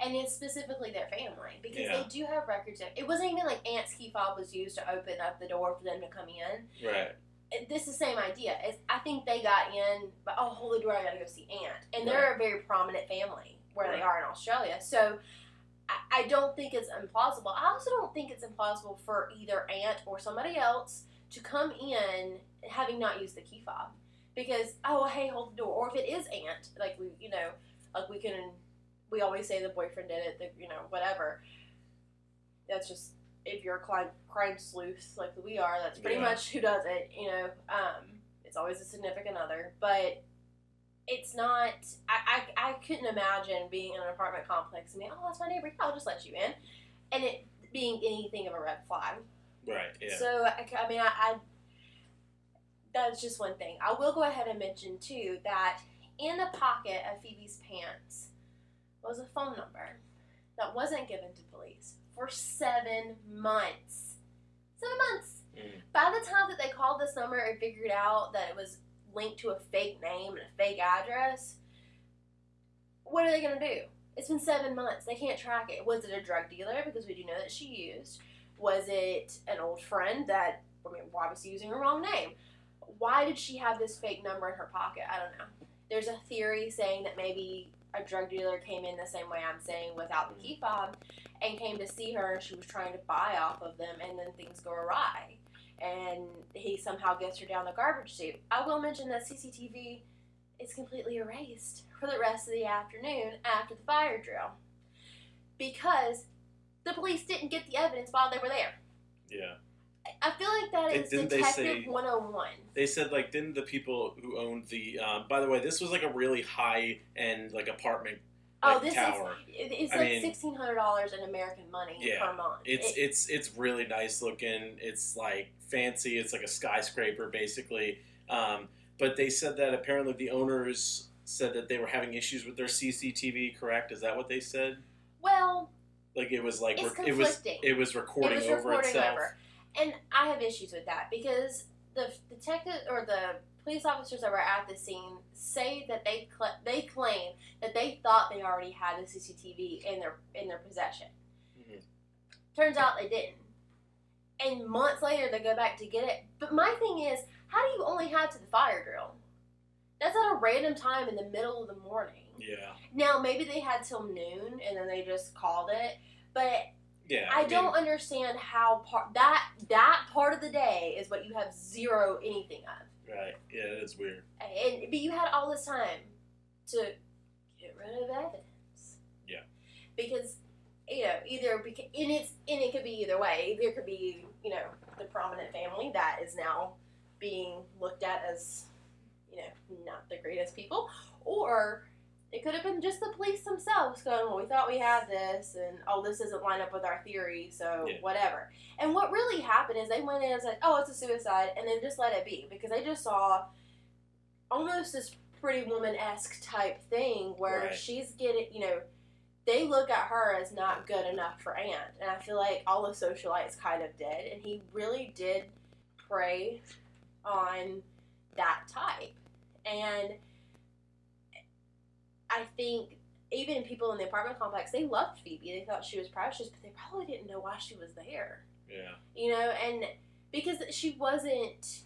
And it's specifically their family because Yeah. they do have records of. It wasn't even like Ant's key fob was used to open up the door for them to come in. Right. This is the same idea. It's, I think they got in, but oh, the door! I gotta go see Ant, and they're a very prominent family where they are in Australia. So. I- I don't think it's implausible. I also don't think it's implausible for either Ant or somebody else to come in having not used the key fob. Because, oh, hey, hold the door. Or if it is Ant, like we, you know, like we can, we always say the boyfriend did it, the, you know, whatever. That's just, if you're a crime, crime sleuth like we are, that's pretty Yeah. much who does it, you know. Um, It's always a significant other, but it's not. I, I, I couldn't imagine being in an apartment complex and being, oh, that's my neighbor. I'll just let you in, and it being anything of a red flag. Right. Yeah. So I, I mean, I, I that's just one thing. I will go ahead and mention too that in the pocket of Phoebe's pants was a phone number that wasn't given to police for seven months. Seven months. Mm. By the time that they called this number and figured out that it was linked to a fake name and a fake address, what are they going to do? It's been seven months. They can't track it. Was it a drug dealer? Because we do know that she used. Was it an old friend that, I mean, why was he using a wrong name? Why did she have this fake number in her pocket? I don't know. There's a theory saying that maybe a drug dealer came in the same way I'm saying without the key fob and came to see her and she was trying to buy off of them and then things go awry and he somehow gets her down the garbage chute. I will mention that CCTV is completely erased for the rest of the afternoon after the fire drill because the police didn't get the evidence while they were there. Yeah. I feel like that is didn't they Detective say- 101. They said like didn't the people who owned the um, by the way this was like a really high end like apartment Oh, this tower. Is, it's I like sixteen hundred dollars in American money Yeah, per month. It's It- it's it's really nice looking. It's like fancy. It's like a skyscraper basically. Um, but they said that apparently the owners said that they were having issues with their CCTV. Correct? Is that what they said? well, Like it was like rec- it was it was recording it was over recording itself. over, and I have issues with that because the detective or the police officers that were at the scene say that they cl- they claim that they thought they already had the CCTV in their in their possession. Mhm. Turns out they didn't. And months later, they go back to get it. But my thing is, how do you only have to the fire drill? That's at a random time in the middle of the morning. Yeah, Now, maybe they had till noon and then they just called it. But yeah. I mean, don't understand how part that that part of the day is what you have zero anything of. Right. Yeah, it's weird. And but you had all this time to get rid of evidence. Yeah. Because you know either beca- and it's and it could be either way. There could be you know the prominent family that is now being looked at as you know not the greatest people, or it could have been just the police themselves going, well, we thought we had this, and oh, this doesn't line up with our theory, so Yeah. whatever. And what really happened is they went in and said, oh, it's a suicide, and then just let it be because they just saw almost this pretty woman esque type thing where Right. she's getting, you know, they look at her as not good enough for Ant. And I feel like all the socialites kind of did, and he really did prey on that type. And I think even people in the apartment complex, they loved Phoebe. They thought she was precious, but they probably didn't know why she was there. Yeah. You know, and because she wasn't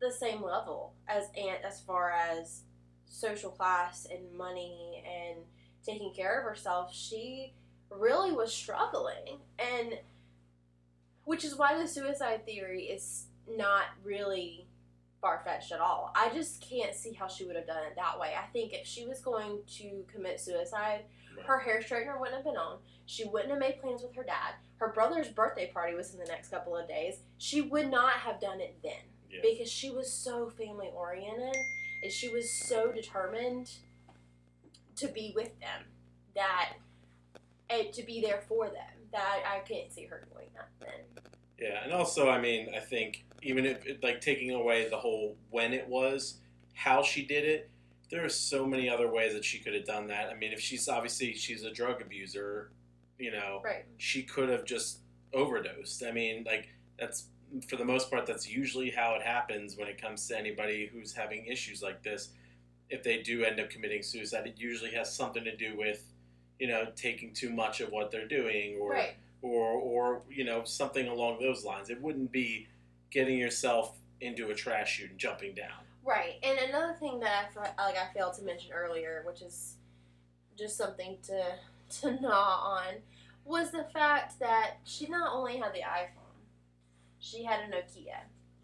the same level as Ant as far as social class and money and taking care of herself, she really was struggling. And which is why the suicide theory is not really far fetched at all. I just can't see how she would have done it that way. I think if she was going to commit suicide, Right. her hair straightener wouldn't have been on. She wouldn't have made plans with her dad. Her brother's birthday party was in the next couple of days. She would not have done it then Yeah. because she was so family oriented and she was so determined to be with them that and to be there for them that I can't see her doing that then. Yeah, and also, I mean, I think even if it, like taking away the whole when it was, how she did it, there are so many other ways that she could have done that. I mean, if she's obviously she's a drug abuser, you know, Right. she could have just overdosed. I mean, like that's for the most part that's usually how it happens when it comes to anybody who's having issues like this. If they do end up committing suicide, it usually has something to do with, you know, taking too much of what they're doing or Right. or or you know something along those lines. It wouldn't be getting yourself into a trash chute and jumping down. Right. And another thing that I like I failed to mention earlier, which is just something to to gnaw on, was the fact that she not only had the iPhone, she had a Nokia.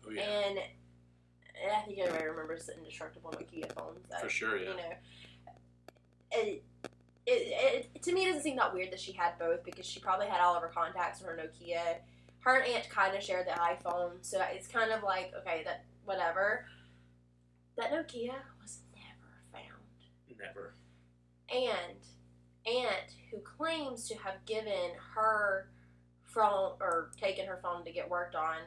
Oh And and I think everybody remembers the indestructible Nokia phones. That, for sure. Yeah. You know, it, it, it, to me, it doesn't seem that weird that she had both because she probably had all of her contacts on her Nokia. Her and Ant kind of shared the iPhone, so it's kind of like okay that whatever. That Nokia was never found. Never. And Ant who claims to have given her phone or taken her phone to get worked on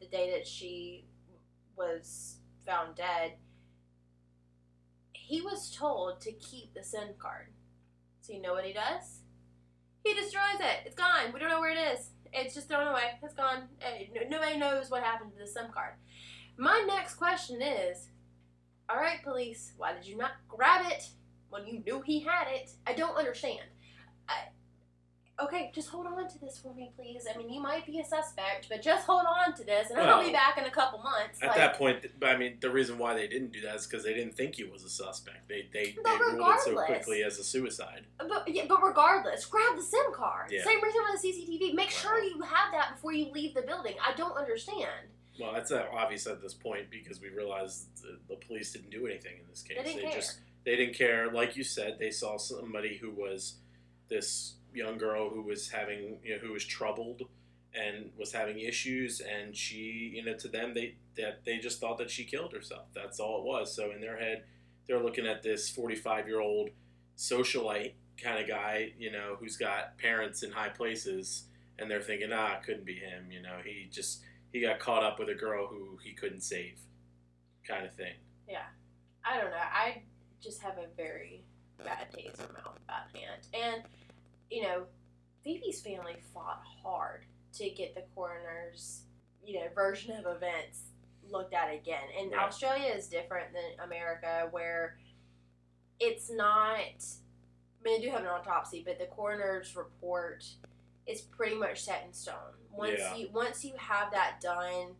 the day that she was found dead, he was told to keep the SIM card. So you know what he does? He destroys it. It's gone. We don't know where it is. It's just thrown away. It's gone. Eh, Nobody knows what happened to the SIM card. My next question is, all right, police, why did you not grab it when you knew he had it? I don't understand. I, okay, just hold on to this for me, please. I mean, you might be a suspect, but just hold on to this, and I'll be back in a couple months. At like, that point, I mean, the reason why they didn't do that is because they didn't think he was a suspect. They they, they ruled it so quickly as a suicide. But yeah, but regardless, grab the SIM card. Yeah. Same reason with the CCTV. Make sure you have that before you leave the building. I don't understand. Well, that's uh, obvious at this point because we realized the, the police didn't do anything in this case. They didn't care. just they didn't care. Like you said, they saw somebody who was this young girl who was having you know who was troubled and was having issues, and she you know to them they that they just thought that she killed herself. That's all it was. So in their head, they're looking at this forty five year old socialite kind of guy, you know, who's got parents in high places, and they're thinking, ah, it couldn't be him. You know, he just he got caught up with a girl who he couldn't save, kind of thing. Yeah. I don't know. I just have a very bad taste in my mouth about Ant. And, you know, Phoebe's family fought hard to get the coroner's, you know, version of events looked at again. And Right. Australia is different than America where it's not I mean they do have an autopsy, but the coroner's report is pretty much set in stone. Once Yeah. you once you have that done,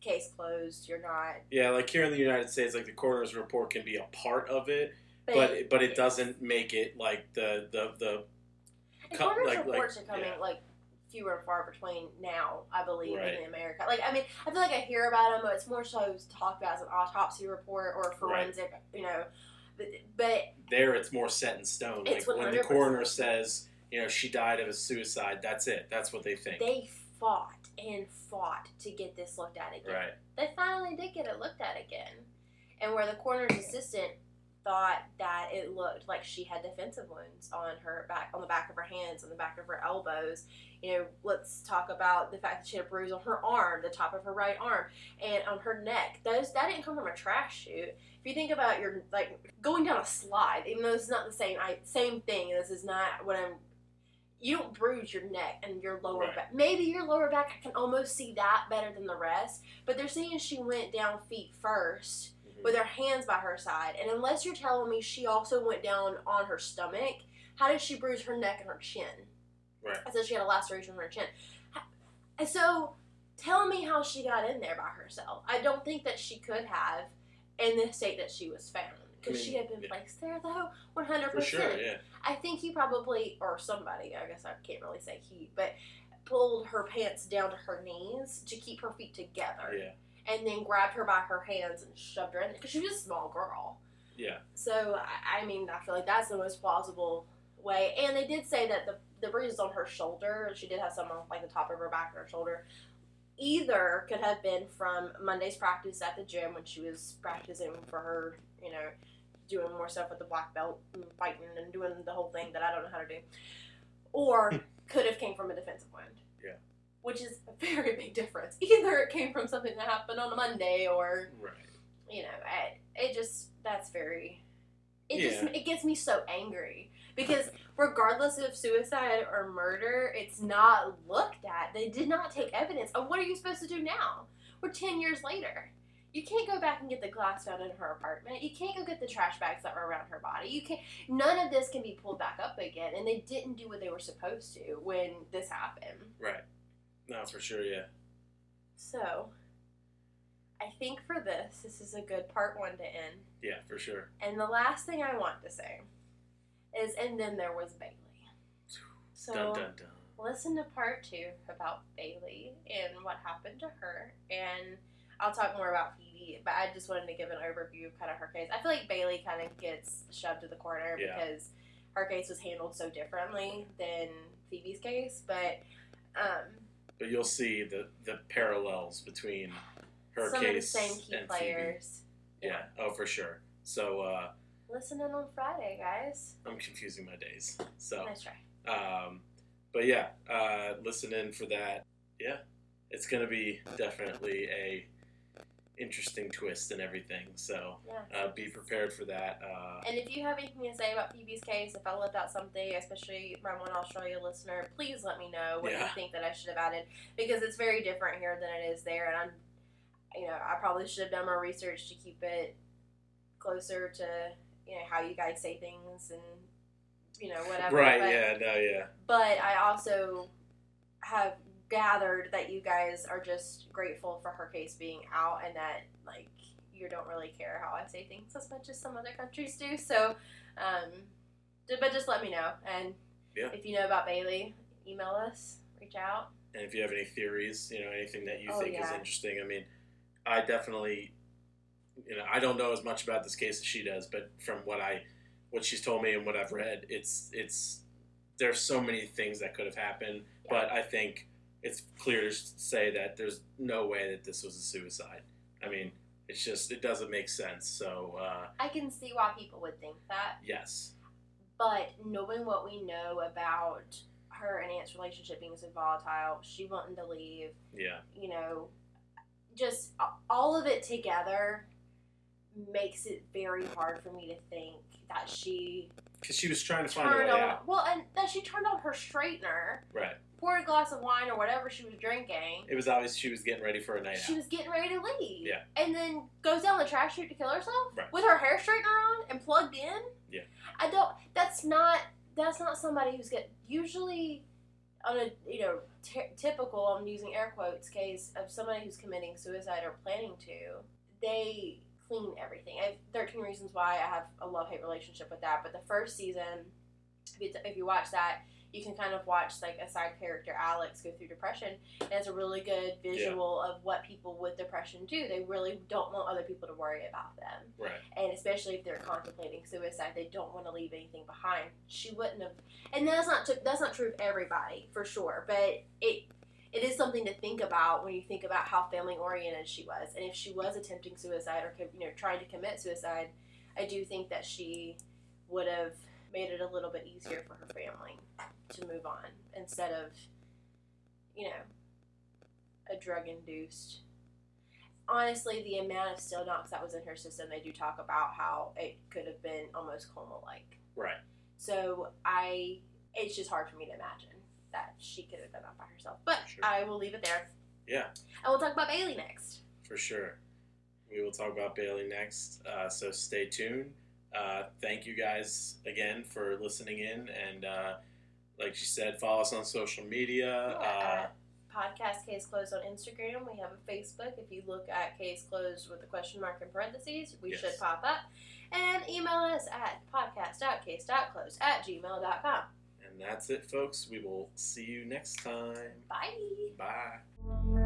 case closed, you're not Yeah, like here in the United States, like the coroner's report can be a part of it, but it, but it doesn't make it like the the the And like- like- reports are coming yeah. like fewer and far between now, I believe, Right. in America. Like, I mean, I feel like I hear about them, but it's more so talked about as an autopsy report or a Right. forensic, you know. But, but there it's more set in stone. It's like when the coroner says, you know, she died of a suicide, that's it. That's what they think. they fought and fought to get this looked at again. right. They finally did get it looked at again. And where the coroner's assistant thought that it looked like she had defensive wounds on her back, on the back of her hands, on the back of her elbows. You know, let's talk about the fact that she had a bruise on her arm, the top of her right arm, and on her neck. Those that didn't come from a trash chute. If you think about your like going down a slide, even though it's not the same, I same thing. This is not what I'm. You don't bruise your neck and your lower Right. back. Maybe your lower back, I can almost see that better than the rest. But they're saying she went down feet first Mhm. with her hands by her side. And unless you're telling me she also went down on her stomach, how did she bruise her neck and her chin? Right. I said she had a laceration on her chin. And so tell me how she got in there by herself. I don't think that she could have in the state that she was found. Because I mean, she had been yeah. placed there, though, 100%. For sure, yeah. I think he probably, or somebody, I guess I can't really say he, but pulled her pants down to her knees to keep her feet together Yeah. And then grabbed her by her hands and shoved her in because she was a small girl. Yeah. So I, I mean, I feel like that's the most plausible way. And they did say that the the bruises on her shoulder, she did have some on like the top of her back and her shoulder. Either could have been from Monday's practice at the gym when she was practicing for her, you know, doing more stuff with the black belt and fighting and doing the whole thing that I don't know how to do, or hmm. could have came from a defensive wound. Which is a very big difference. Either it came from something that happened on a Monday, or Right. you know, I, it just that's very. It Yeah. just it gets me so angry because regardless of suicide or murder, it's not looked at. They did not take evidence. And what are you supposed to do now? We're ten years later. You can't go back and get the glass found in her apartment. You can't go get the trash bags that were around her body. You can't. None of this can be pulled back up again. And they didn't do what they were supposed to when this happened. Right. No, for sure, yeah. So, I think for this, this is a good part one to end. Yeah, for sure. And the last thing I want to say is, and then there was Bailey. So dun dun dun. listen to part two about Bailey and what happened to her, and I'll talk more about Phoebe. But I just wanted to give an overview of kind of her case. I feel like Bailey kind of gets shoved to the corner Yeah. because her case was handled so differently than Phoebe's case. But um, But you'll see the the parallels between her Some case of the same key and Phoebe. players. Yeah. Oh, for sure. So uh, Listen in on Friday, guys. I'm confusing my days. So, Nice try. um, but yeah, uh, listen in for that. Yeah, it's gonna be definitely a interesting twist and everything. So Yeah. uh, be prepared for that. Uh, And if you have anything to say about Phoebe's case, if I left out something, especially my one Australia listener, please let me know what you think that I should have added because it's very different here than it is there, and I'm, you know, I probably should have done more research to keep it closer to you know how you guys say things and you know whatever. right? but, Yeah. No. Yeah. But I also have gathered that you guys are just grateful for her case being out and that like you don't really care how I say things as much as some other countries do. So, um, but just let me know. And Yeah. if you know about Bailey, email us, reach out. And if you have any theories, you know, anything that you Oh, think is interesting, I mean, I definitely, you know, I don't know as much about this case as she does, but from what I, what she's told me and what I've read, it's it's there's so many things that could have happened, Yeah. but I think it's clear to say that there's no way that this was a suicide. I mean, it's just it doesn't make sense. So uh, I can see why people would think that, yes, but knowing what we know about her and Ant's relationship being so volatile, she wanting to leave, yeah, you know, just all of it together makes it very hard for me to think that she because she was trying to find a way on out. well and that she turned on her straightener Right. Poured a glass of wine or whatever she was drinking It was obvious she was getting ready for a night she out. was getting ready to leave Yeah. and then goes down the trash chute to kill herself Right. with her hair straightener on and plugged in Yeah. i don't that's not that's not somebody who's get usually on a you know t- typical i'm using air quotes case of somebody who's committing suicide or planning to they clean everything i have 13 reasons why i have a love-hate relationship with that but the first season if you, if you watch that you can kind of watch like a side character alex go through depression and it's a really good visual of what people with depression do. They really don't want other people to worry about them. Right. and especially if they're contemplating suicide, they don't want to leave anything behind. She wouldn't have, and that's not that's not true of everybody for sure, but it it is something to think about when you think about how family oriented she was, and if she was attempting suicide or you know trying to commit suicide, I do think that she would have made it a little bit easier for her family to move on instead of you know a drug induced honestly, the amount of Stilnox that was in her system, they do talk about how it could have been almost coma like. Right. So I, it's just hard for me to imagine that she could have done that by herself. But Sure. I will leave it there. Yeah. And we'll talk about Bailey next. For sure. We will talk about Bailey next, uh, so stay tuned. Uh, thank you guys again for listening in, and uh, like she said, follow us on social media. Uh, Uh, podcast Case Closed on Instagram. We have a Facebook. If you look at Case Closed with a question mark in parentheses, we Yes. should pop up. And email us at podcast.case.closed at gmail.com. and that's it, folks. We will see you next time. Bye. Bye.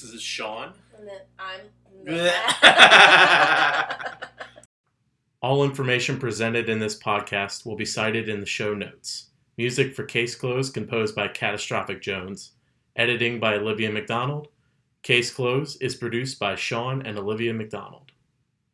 This is Sean. And then I'm. All information presented in this podcast will be cited in the show notes. Music for Case Closed composed by Catastrophic Jones. Editing by Olivia McDonald. Case Closed is produced by Sean and Olivia McDonald.